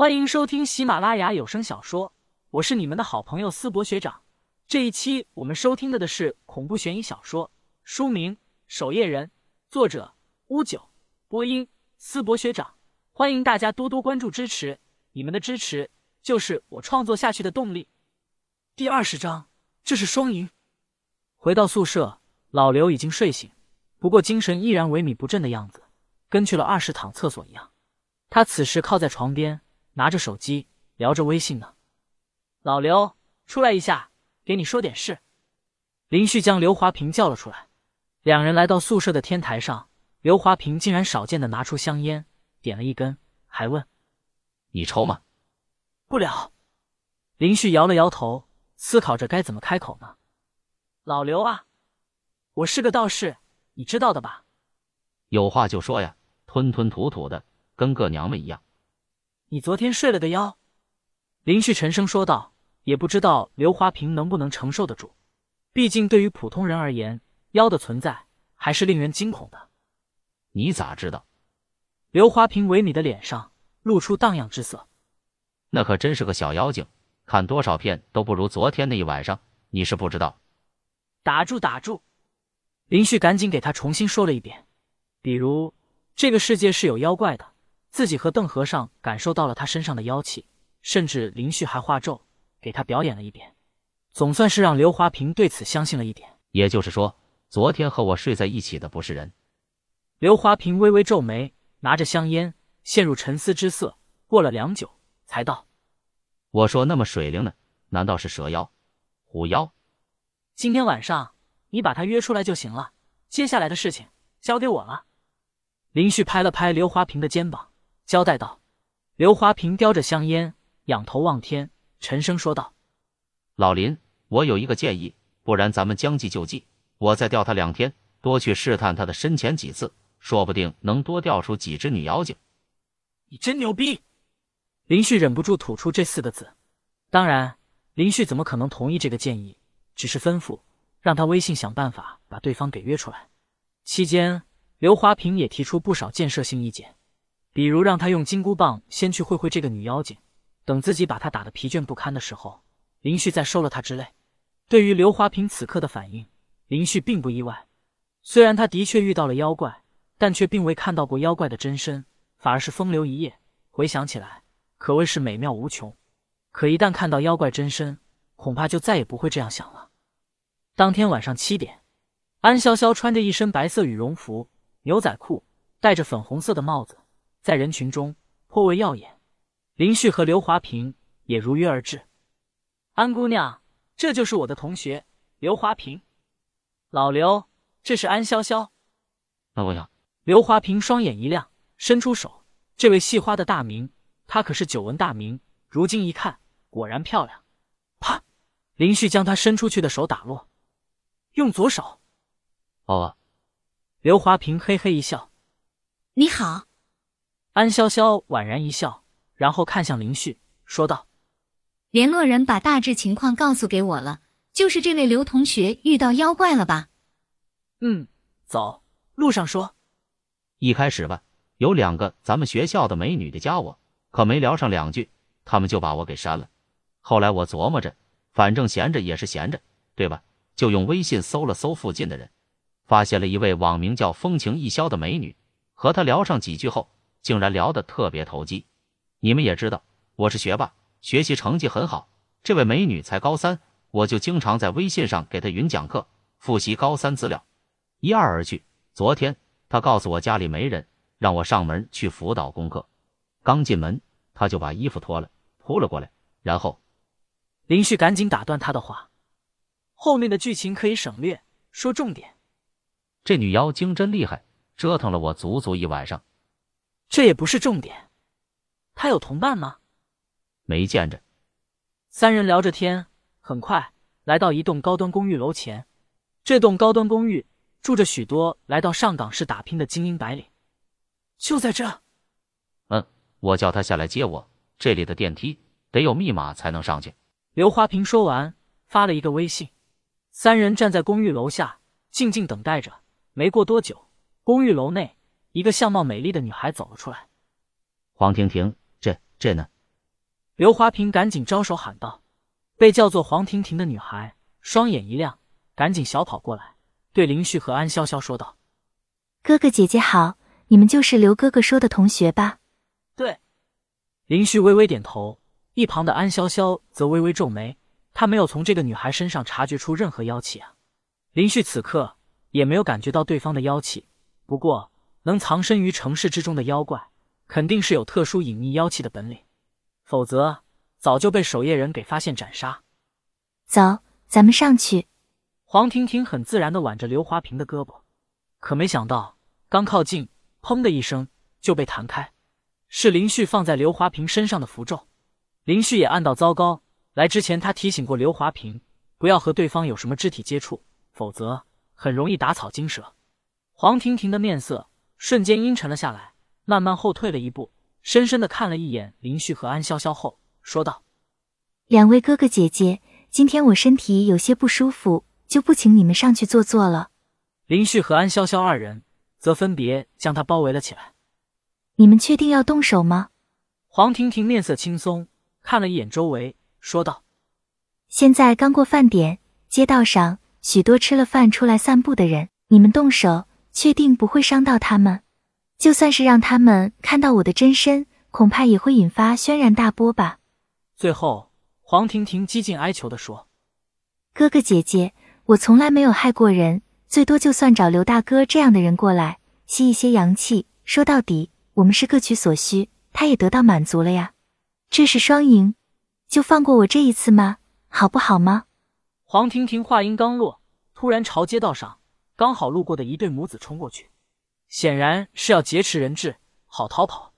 欢迎收听喜马拉雅有声小说，我是你们的好朋友思博学长。这一期我们收听的的是恐怖悬疑小说，书名《守夜人》，作者乌九，播音思博学长。欢迎大家多多关注支持，你们的支持就是我创作下去的动力。第二十章，这是双赢。回到宿舍，老刘已经睡醒，不过精神依然萎靡不振的样子，跟去了二十趟厕所一样。他此时靠在床边。拿着手机聊着微信呢，老刘，出来一下，给你说点事。林旭将刘华平叫了出来，两人来到宿舍的天台上，刘华平竟然少见的拿出香烟，点了一根，还问：“你抽吗？”不了。林旭摇了摇头，思考着该怎么开口呢。老刘啊，我是个道士，你知道的吧？有话就说呀，吞吞吐吐的，跟个娘们一样。你昨天睡了个妖，林旭沉声说道。也不知道刘华平能不能承受得住，毕竟对于普通人而言，妖的存在还是令人惊恐的。你咋知道？刘华平萎靡的脸上露出荡漾之色。那可真是个小妖精，看多少片都不如昨天那一晚上。你是不知道。打住打住！林旭赶紧给他重新说了一遍，比如这个世界是有妖怪的。自己和邓和尚感受到了他身上的妖气，甚至林旭还化咒给他表演了一遍，总算是让刘华平对此相信了一点。也就是说，昨天和我睡在一起的不是人。刘华平微微皱眉，拿着香烟陷入沉思之色，过了良久才道：“我说那么水灵呢，难道是蛇妖、虎妖？今天晚上你把他约出来就行了，接下来的事情交给我了。”林旭拍了拍刘华平的肩膀。交代道：“刘华平叼着香烟，仰头望天，沉声说道：‘老林，我有一个建议，不然咱们将计就计，我再钓他两天，多去试探他的深浅几次，说不定能多钓出几只女妖精。’你真牛逼！”林旭忍不住吐出这四个字。当然，林旭怎么可能同意这个建议？只是吩咐让他微信想办法把对方给约出来。期间，刘华平也提出不少建设性意见。比如让他用金箍棒先去会会这个女妖精，等自己把她打得疲倦不堪的时候，林旭再收了她之类。对于刘华平此刻的反应，林旭并不意外。虽然他的确遇到了妖怪，但却并未看到过妖怪的真身，反而是风流一夜。回想起来，可谓是美妙无穷。可一旦看到妖怪真身，恐怕就再也不会这样想了。当天晚上七点，安潇潇穿着一身白色羽绒服、牛仔裤，戴着粉红色的帽子。在人群中颇为耀眼，林旭和刘华平也如约而至。安姑娘，这就是我的同学刘华平。老刘，这是安潇潇。安姑娘，刘华平双眼一亮，伸出手。这位戏花的大名，他可是久闻大名，如今一看，果然漂亮。啪！林旭将他伸出去的手打落，用左手。哦。刘华平嘿嘿一笑。你好。安潇潇婉然一笑，然后看向林旭，说道：“联络人把大致情况告诉给我了，就是这位刘同学遇到妖怪了吧？”“嗯，走，路上说。”一开始吧，有两个咱们学校的美女的加我，可没聊上两句，他们就把我给删了。后来我琢磨着，反正闲着也是闲着，对吧？就用微信搜了搜附近的人，发现了一位网名叫风情一宵的美女，和她聊上几句后。竟然聊得特别投机，你们也知道我是学霸，学习成绩很好。这位美女才高三，我就经常在微信上给她云讲课，复习高三资料，一二而去。昨天她告诉我家里没人，让我上门去辅导功课。刚进门，她就把衣服脱了，扑了过来，然后林旭赶紧打断她的话，后面的剧情可以省略，说重点。这女妖精真厉害，折腾了我足足一晚上。这也不是重点，他有同伴吗？没见着。三人聊着天，很快来到一栋高端公寓楼前。这栋高端公寓住着许多来到上港市打拼的精英白领。就在这。嗯，我叫他下来接我。这里的电梯得有密码才能上去。刘华平说完，发了一个微信。三人站在公寓楼下，静静等待着。没过多久，公寓楼内。一个相貌美丽的女孩走了出来。黄婷婷，这这呢？刘华平赶紧招手喊道：“被叫做黄婷婷的女孩双眼一亮，赶紧小跑过来，对林旭和安潇潇说道：‘哥哥姐姐好，你们就是刘哥哥说的同学吧？’对。林旭微微点头，一旁的安潇潇则微微皱眉，他没有从这个女孩身上察觉出任何妖气啊。林旭此刻也没有感觉到对方的妖气，不过能藏身于城市之中的妖怪，肯定是有特殊隐匿妖气的本领。”否则，早就被守夜人给发现斩杀。走，咱们上去。黄婷婷很自然的挽着刘华平的胳膊，可没想到，刚靠近，砰的一声就被弹开。是林旭放在刘华平身上的符咒。林旭也暗道糟糕，来之前他提醒过刘华平，不要和对方有什么肢体接触，否则很容易打草惊蛇。黄婷婷的面色瞬间阴沉了下来，慢慢后退了一步。深深的看了一眼林旭和安潇潇后，说道：“两位哥哥姐姐，今天我身体有些不舒服，就不请你们上去坐坐了。”林旭和安潇潇二人则分别将他包围了起来。你们确定要动手吗？黄婷婷面色轻松，看了一眼周围，说道：“现在刚过饭点，街道上许多吃了饭出来散步的人，你们动手，确定不会伤到他们？”就算是让他们看到我的真身，恐怕也会引发轩然大波吧。最后，黄婷婷几近哀求的说：“哥哥姐姐，我从来没有害过人，最多就算找刘大哥这样的人过来吸一些阳气。说到底，我们是各取所需，他也得到满足了呀。这是双赢，就放过我这一次吗？好不好吗？”黄婷婷话音刚落，突然朝街道上刚好路过的一对母子冲过去。显然是要劫持人质，好逃跑。